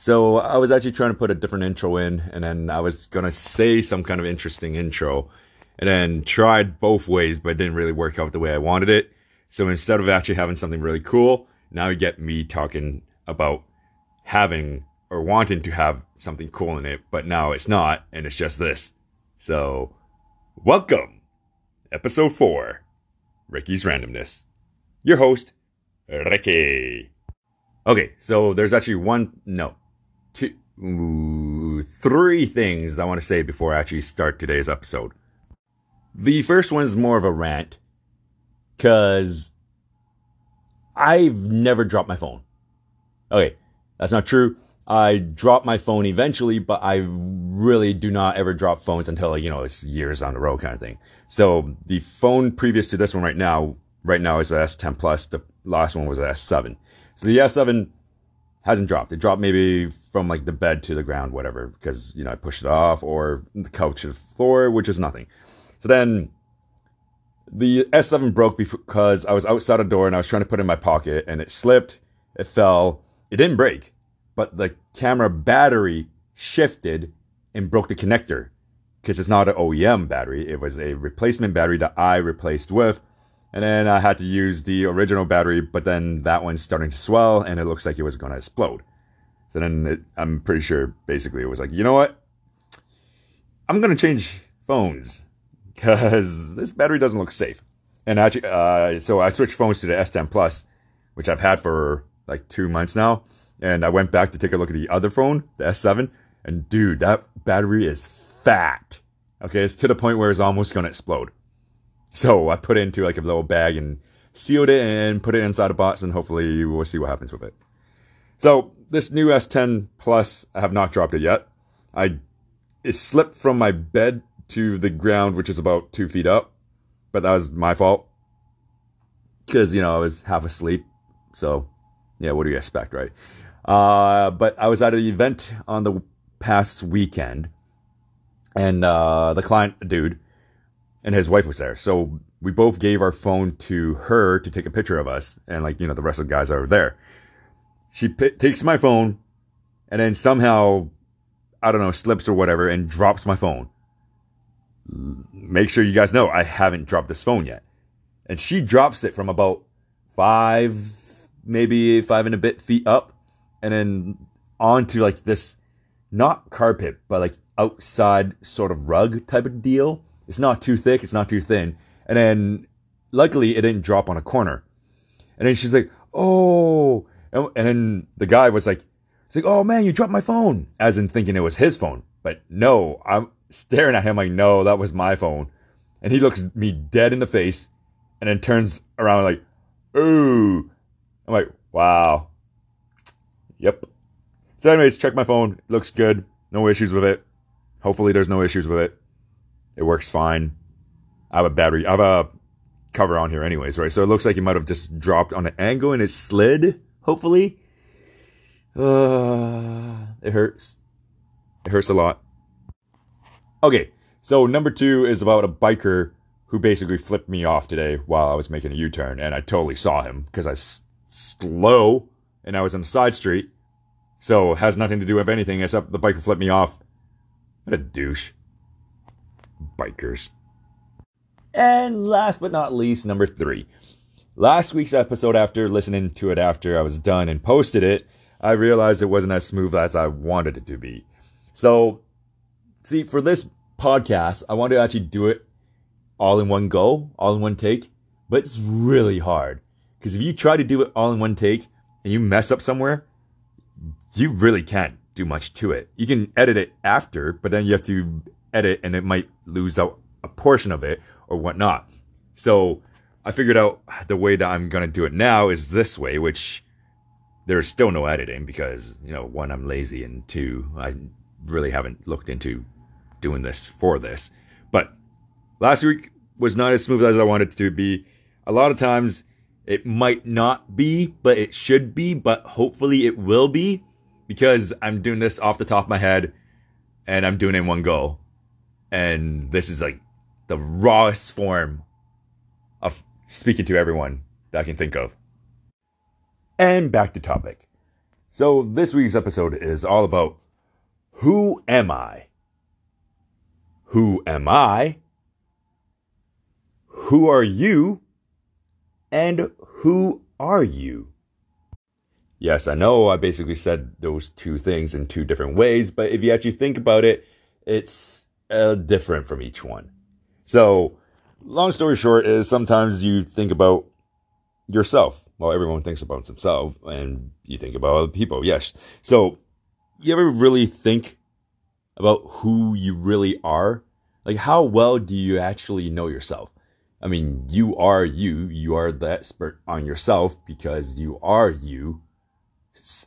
So I was actually trying to put a different intro in, and then I was gonna say some kind of interesting intro, and then tried both ways, but didn't really work out the way I wanted it. So instead of actually having something really cool, now you get me talking about having or wanting to have something cool in it, but now it's not, and it's just this. So, welcome, episode four, Ricky's Randomness. Your host, Ricky. Okay, so there's actually one, no, two, three things I want to say before I actually start today's episode. The first one is more of a rant, because I've never dropped my phone. Okay, that's not true. I drop my phone eventually, but I really do not ever drop phones until you know it's years on the road kind of thing. So the phone previous to this one right now, right now is the S10 Plus. The last one was the S7. So the S7 hasn't dropped. It dropped maybe from like the bed to the ground, whatever, because you know I pushed it off, or the couch to the floor, which is nothing. So then the S7 broke because I was outside a door and I was trying to put it in my pocket, and it slipped. It fell. It didn't break but the camera battery shifted and broke the connector because it's not an OEM battery. It was a replacement battery that I replaced with. And then I had to use the original battery, but then that one's starting to swell and it looks like it was going to explode. So then it, I'm pretty sure basically it was like, you know what? I'm going to change phones because this battery doesn't look safe. And actually, uh, so I switched phones to the S10 Plus, which I've had for like two months now and I went back to take a look at the other phone, the S7, and dude, that battery is fat. Okay, it's to the point where it's almost gonna explode. So I put it into like a little bag and sealed it and put it inside a box, and hopefully we'll see what happens with it. So this new S10 Plus, I have not dropped it yet. I it slipped from my bed to the ground, which is about two feet up, but that was my fault because you know I was half asleep. So yeah, what do you expect, right? Uh, but I was at an event on the past weekend, and uh, the client, dude, and his wife was there. So we both gave our phone to her to take a picture of us, and like you know, the rest of the guys are there. She p- takes my phone, and then somehow, I don't know, slips or whatever, and drops my phone. Make sure you guys know I haven't dropped this phone yet, and she drops it from about five, maybe five and a bit feet up and then onto like this not carpet, but like outside sort of rug type of deal. It's not too thick, it's not too thin. And then luckily it didn't drop on a corner. And then she's like, oh, and, and then the guy was like, it's like, oh man, you dropped my phone, as in thinking it was his phone. But no, I'm staring at him like, no, that was my phone. And he looks me dead in the face and then turns around like, ooh. I'm like, wow, Yep. So, anyways, check my phone. It looks good. No issues with it. Hopefully, there's no issues with it. It works fine. I have a battery. I have a cover on here, anyways, right? So it looks like it might have just dropped on an angle and it slid. Hopefully. Uh, it hurts. It hurts a lot. Okay, so number two is about a biker who basically flipped me off today while I was making a U turn, and I totally saw him because I slow and I was on a side street. So has nothing to do with anything except the biker flipped me off. What a douche. Bikers. And last but not least, number three. Last week's episode, after listening to it after I was done and posted it, I realized it wasn't as smooth as I wanted it to be. So, see, for this podcast, I want to actually do it all in one go, all in one take, but it's really hard. Because if you try to do it all in one take, and you mess up somewhere, you really can't do much to it. You can edit it after, but then you have to edit and it might lose out a portion of it or whatnot. So I figured out the way that I'm going to do it now is this way, which there's still no editing because, you know, one, I'm lazy, and two, I really haven't looked into doing this for this. But last week was not as smooth as I wanted it to be. A lot of times it might not be, but it should be, but hopefully it will be because I'm doing this off the top of my head and I'm doing it in one go. And this is like the rawest form speaking to everyone that I can think of. And back to topic. So, this week's episode is all about who am I? Who am I? Who are you? And who are you? Yes, I know I basically said those two things in two different ways, but if you actually think about it, it's uh, different from each one. So, long story short is sometimes you think about yourself. Well, everyone thinks about themselves, and you think about other people. Yes. So, you ever really think about who you really are? Like, how well do you actually know yourself? I mean, you are you. You are the expert on yourself because you are you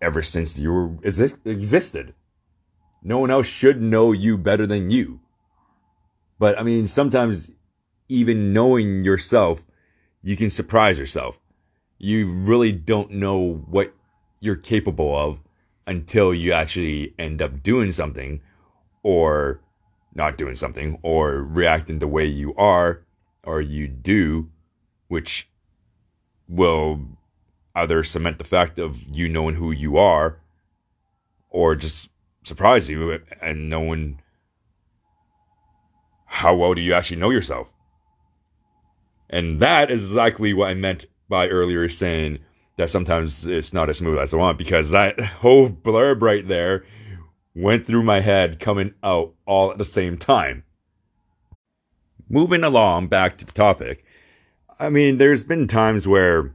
ever since you existed. No one else should know you better than you. But I mean, sometimes even knowing yourself, you can surprise yourself. You really don't know what you're capable of until you actually end up doing something or not doing something or reacting the way you are or you do, which will either cement the fact of you knowing who you are or just surprise you and knowing how well do you actually know yourself. And that is exactly what I meant by earlier saying that sometimes it's not as smooth as I want because that whole blurb right there went through my head coming out all at the same time. Moving along back to the topic, I mean, there's been times where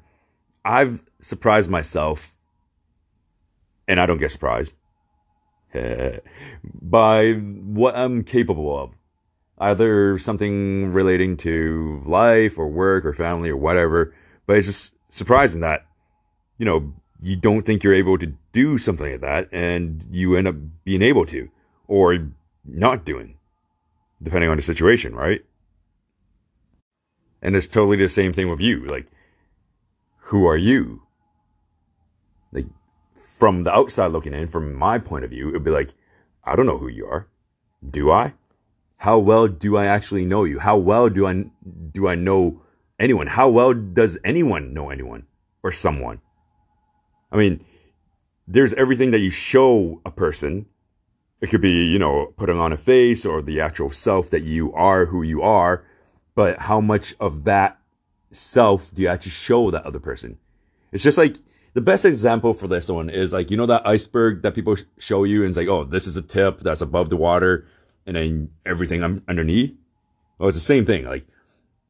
I've surprised myself, and I don't get surprised by what I'm capable of. Either something relating to life or work or family or whatever, but it's just surprising that, you know, you don't think you're able to do something like that and you end up being able to or not doing, depending on the situation, right? And it's totally the same thing with you. Like, who are you? Like, from the outside looking in, from my point of view, it'd be like, I don't know who you are. Do I? How well do I actually know you? How well do I do I know anyone? How well does anyone know anyone or someone? I mean, there's everything that you show a person. It could be, you know, putting on a face or the actual self that you are who you are, but how much of that self do you actually show that other person? It's just like the best example for this one is like, you know, that iceberg that people show you and it's like, oh, this is a tip that's above the water and then everything underneath. Well, it's the same thing. Like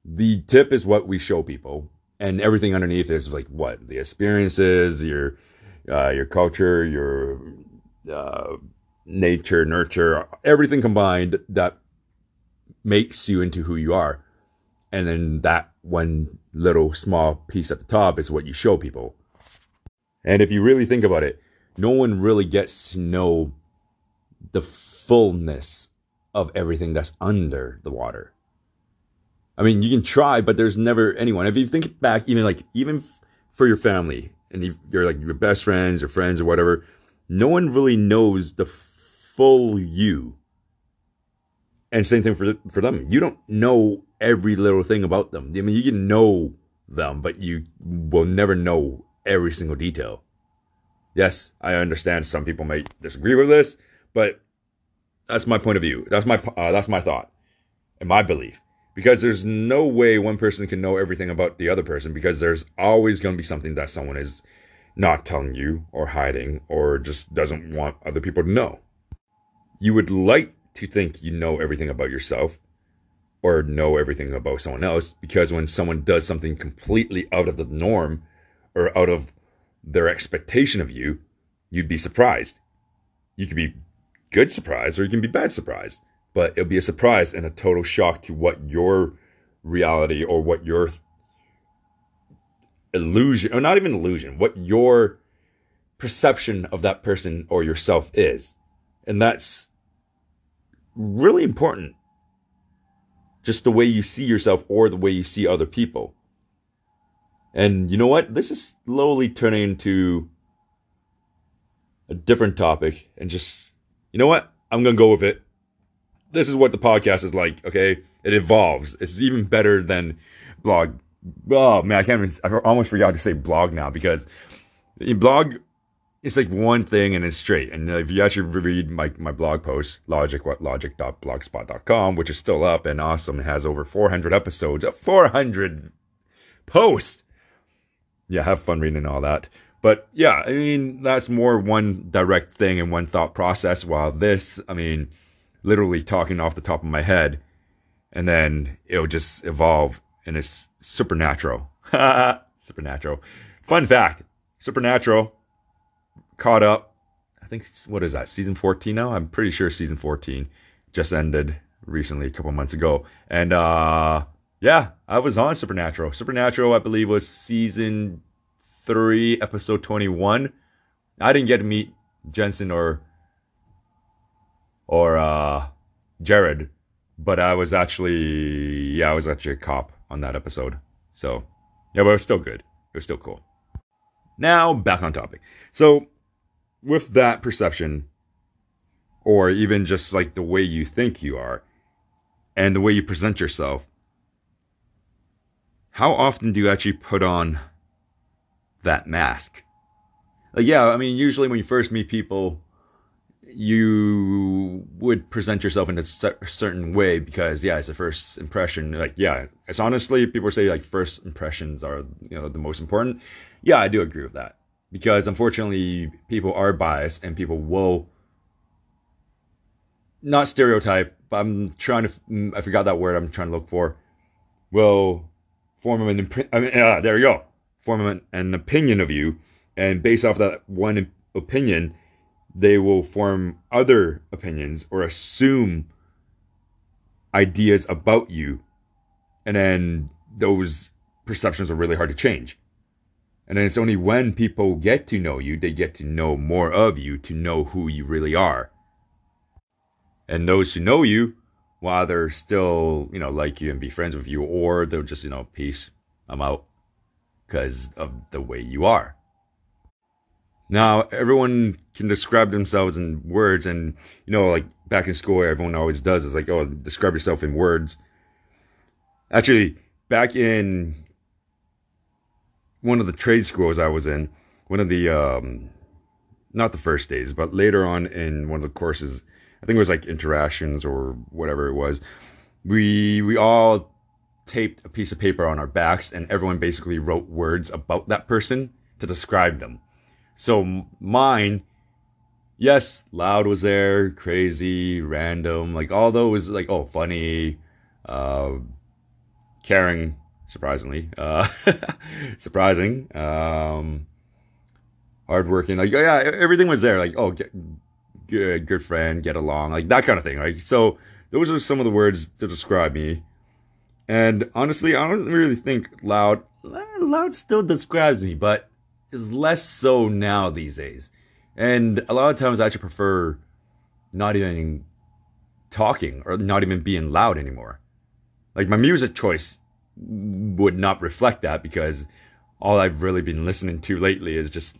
the tip is what we show people and everything underneath is like what the experiences, your, uh, your culture, your, uh, nature, nurture, everything combined that makes you into who you are. And then that one little small piece at the top is what you show people. And if you really think about it, no one really gets to know the fullness of everything that's under the water. I mean, you can try, but there's never anyone. If you think back, even like, even for your family and you're like your best friends or friends or whatever, no one really knows the full you. And same thing for for them. You don't know every little thing about them. I mean, you can know them, but you will never know every single detail. Yes, I understand some people may disagree with this, but that's my point of view. That's my uh, that's my thought and my belief. Because there's no way one person can know everything about the other person because there's always going to be something that someone is not telling you or hiding or just doesn't want other people to know. You would like to think you know everything about yourself or know everything about someone else because when someone does something completely out of the norm or out of their expectation of you, you'd be surprised. You could be good surprise or you can be bad surprise. but it'll be a surprise and a total shock to what your reality or what your illusion or not even illusion, what your perception of that person or yourself is. And that's really important just the way you see yourself or the way you see other people. And you know what? This is slowly turning into a different topic and just, you know what? I'm to go with it. This is what the podcast is like, okay? It evolves. It's even better than blog. Oh man, I can't even, I almost forgot to say blog now because blog it's like one thing and it's straight. And if you actually read my, my blog post, logic logic.blogspot.com, which is still up and awesome, it has over 400 episodes, 400 posts. Yeah, have fun reading all that. But yeah, I mean, that's more one direct thing and one thought process. While this, I mean, literally talking off the top of my head, and then it'll just evolve and it's supernatural. supernatural. Fun fact Supernatural caught up. I think what is that season 14 now? I'm pretty sure season 14 just ended recently, a couple months ago, and uh, yeah, I was on Supernatural. Supernatural, I believe, was season three, episode 21. I didn't get to meet Jensen or or uh, Jared, but I was actually yeah, I was actually a cop on that episode. So yeah, but it was still good. It was still cool. Now back on topic. So with that perception, or even just like the way you think you are, and the way you present yourself, how often do you actually put on that mask? Like, yeah, I mean, usually when you first meet people, you would present yourself in a certain way because, yeah, it's a first impression. Like, yeah, it's honestly, people say like first impressions are, you know, the most important. Yeah, I do agree with that because unfortunately people are biased and people will not stereotype but i'm trying to i forgot that word i'm trying to look for will form an imprint I mean, uh, there you go form an, an opinion of you and based off that one opinion they will form other opinions or assume ideas about you. And then those perceptions are really hard to change. And then it's only when people get to know you, they get to know more of you to know who you really are. And those who know you, while they're still, you know, like you and be friends with you, or they'll just, you know, peace, I'm out because of the way you are. Now, everyone can describe themselves in words, and, you know, like back in school, everyone always does is like, oh, describe yourself in words. Actually, back in one of the trade schools I was in, one of the um, not the first days, but later on in one of the courses, I think it was like interactions or whatever it was. We we all taped a piece of paper on our backs, and everyone basically wrote words about that person to describe them. So mine, yes, loud was there, crazy, random, like all those, like oh, funny, uh, caring, surprisingly. Uh, surprising. Um, hardworking. Like, yeah, everything was there. Like, oh, get, good, good friend, get along, like that kind of thing. Right. So those are some of the words to describe me. And honestly, I don't really think loud. Loud still describes me, but is less so now these days. And a lot of times, I actually prefer not even talking or not even being loud anymore. Like my music choice would not reflect that because all I've really been listening to lately is just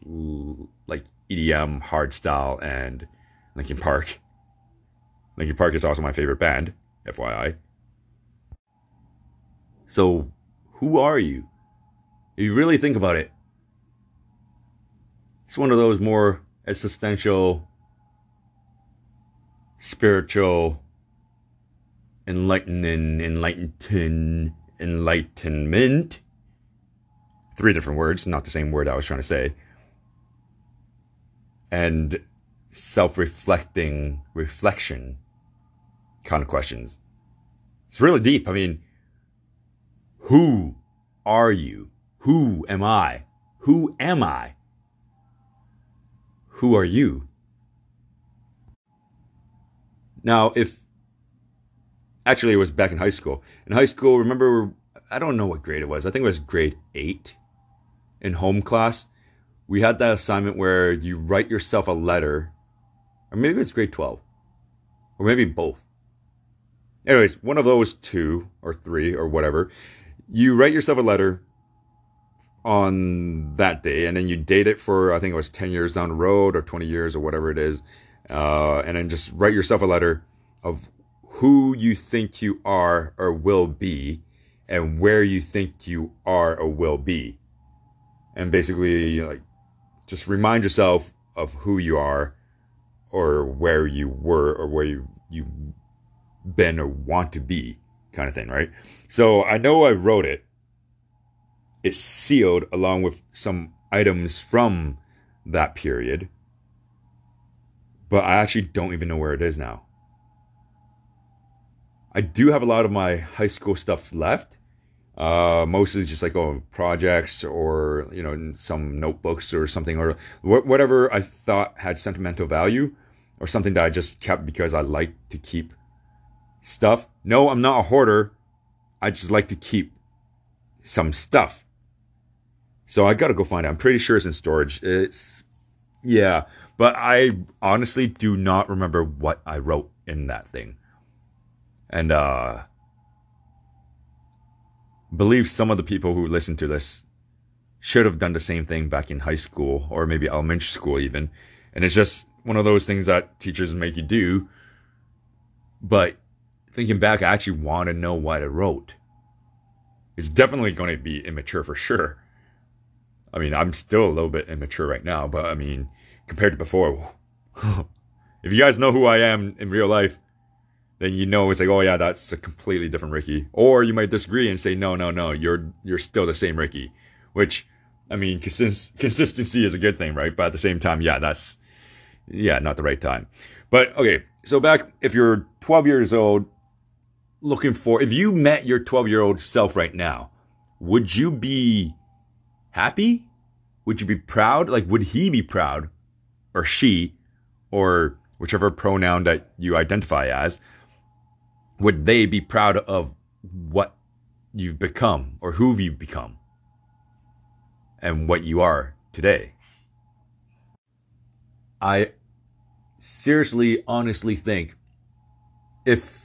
like EDM, hardstyle, and Linkin Park. Linkin Park is also my favorite band, FYI. So, who are you? If you really think about it, it's one of those more existential, spiritual, enlightening, enlightening enlightenment. Three different words, not the same word I was trying to say. And self reflecting reflection kind of questions. It's really deep. I mean, who are you? Who am I? Who am I? Who are you? Now, if actually it was back in high school. In high school, remember I don't know what grade it was. I think it was grade 8 in home class. We had that assignment where you write yourself a letter or maybe it's grade 12 or maybe both. Anyways, one of those two or three or whatever. You write yourself a letter on that day and then you date it for I think it was 10 years down the road or 20 years or whatever it is. Uh, and then just write yourself a letter of who you think you are or will be and where you think you are or will be. And basically, you know, like, just remind yourself of who you are or where you were or where you you been or want to be kind of thing, right? So I know I wrote it. It's sealed along with some items from that period. But I actually don't even know where it is now. I do have a lot of my high school stuff left. Uh, mostly just like oh projects or you know some notebooks or something or wh- whatever I thought had sentimental value or something that I just kept because I like to keep stuff. No, I'm not a hoarder. I just like to keep some stuff. So I gotta go find it. I'm pretty sure it's in storage. It's yeah, but I honestly do not remember what I wrote in that thing. And uh believe some of the people who listen to this should have done the same thing back in high school or maybe elementary school even. And it's just one of those things that teachers make you do. But thinking back, I actually want to know what I wrote. It's definitely going to be immature for sure. I mean, I'm still a little bit immature right now, but I mean, compared to before, if you guys know who I am in real life, then you know it's like, oh yeah, that's a completely different Ricky. Or you might disagree and say, no, no, no, you're you're still the same Ricky. Which, I mean, consist- consistency is a good thing, right? But at the same time, yeah, that's yeah, not the right time. But okay, so back if you're 12 years old, looking for if you met your 12 year old self right now, would you be happy? Would you be proud? Like, would he be proud, or she, or whichever pronoun that you identify as? would they be proud of what you've become or who you've become and what you are today? I seriously, honestly think if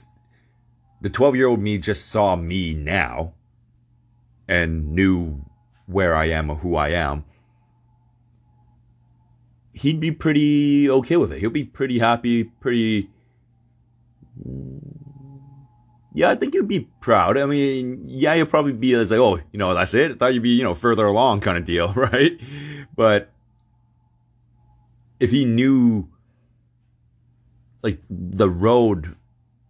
the 12 year old me just saw me now and knew where I am or who I am, he'd be pretty okay with it. He'll be pretty happy, pretty yeah, I think you'd be proud. I mean, yeah, you'll probably be as like, oh, you know, that's it. I thought you'd be, you know, further along kind of deal, right? But if he knew like the road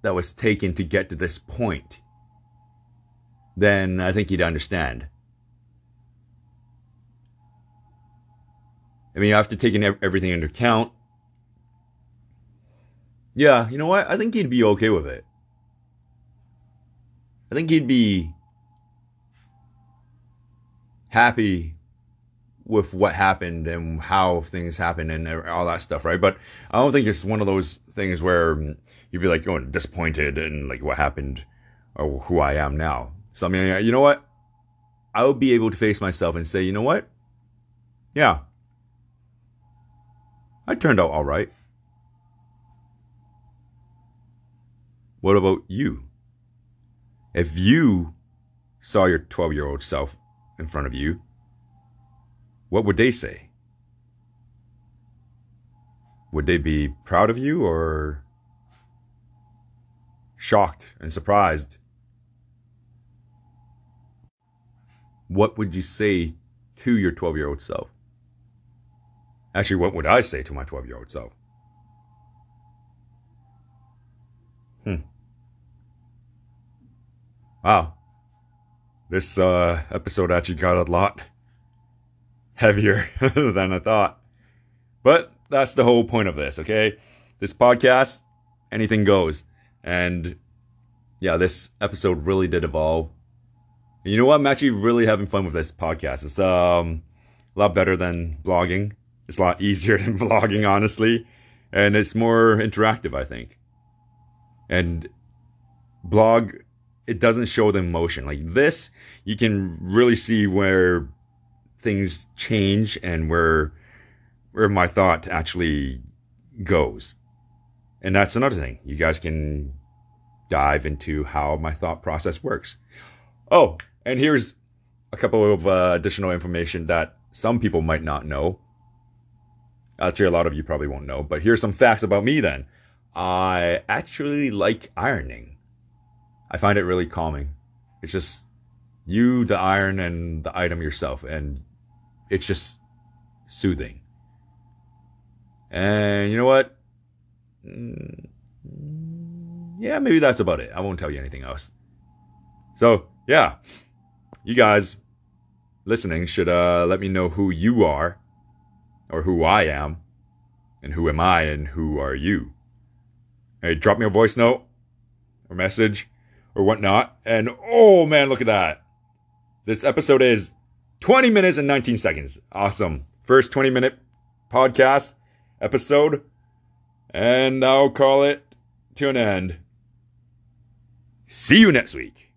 that was taken to get to this point, then I think he'd understand. I mean, after taking everything into account. Yeah, you know what? I think he'd be okay with it. I think he'd be happy with what happened and how things happened and all that stuff, right? But I don't think it's one of those things where you'd be like, going disappointed and like what happened or who I am now. So I mean, you know what? I would be able to face myself and say, you know what? Yeah, I turned out all right. What about you? If you saw your 12 year old self in front of you, what would they say? Would they be proud of you or shocked and surprised? What would you say to your 12 year old self? Actually, what would I say to my 12 year old self? Hmm. Wow. This uh, episode actually got a lot heavier than I thought. But that's the whole point of this, okay? This podcast, anything goes. And yeah, this episode really did evolve. And you know what? I'm actually really having fun with this podcast. It's um a lot better than blogging. It's a lot easier than blogging, honestly. And it's more interactive, I think. And blog it doesn't show the emotion. Like this, you can really see where things change and where where my thought actually goes. And that's another thing. You guys can dive into how my thought process works. Oh, and here's a couple of uh, additional information that some people might not know. Actually, a lot of you probably won't know, but here's some facts about me then. I actually like ironing. I find it really calming. It's just you, the iron, and the item yourself, and it's just soothing. And you know what? Mm, yeah, maybe that's about it. I won't tell you anything else. So, yeah, you guys listening should uh, let me know who you are, or who I am, and who am I, and who are you. Hey, drop me a voice note or message or whatnot. And oh man, look at that. This episode is 20 minutes and 19 seconds. Awesome. First 20 minute podcast episode. And I'll call it to an end. See you next week.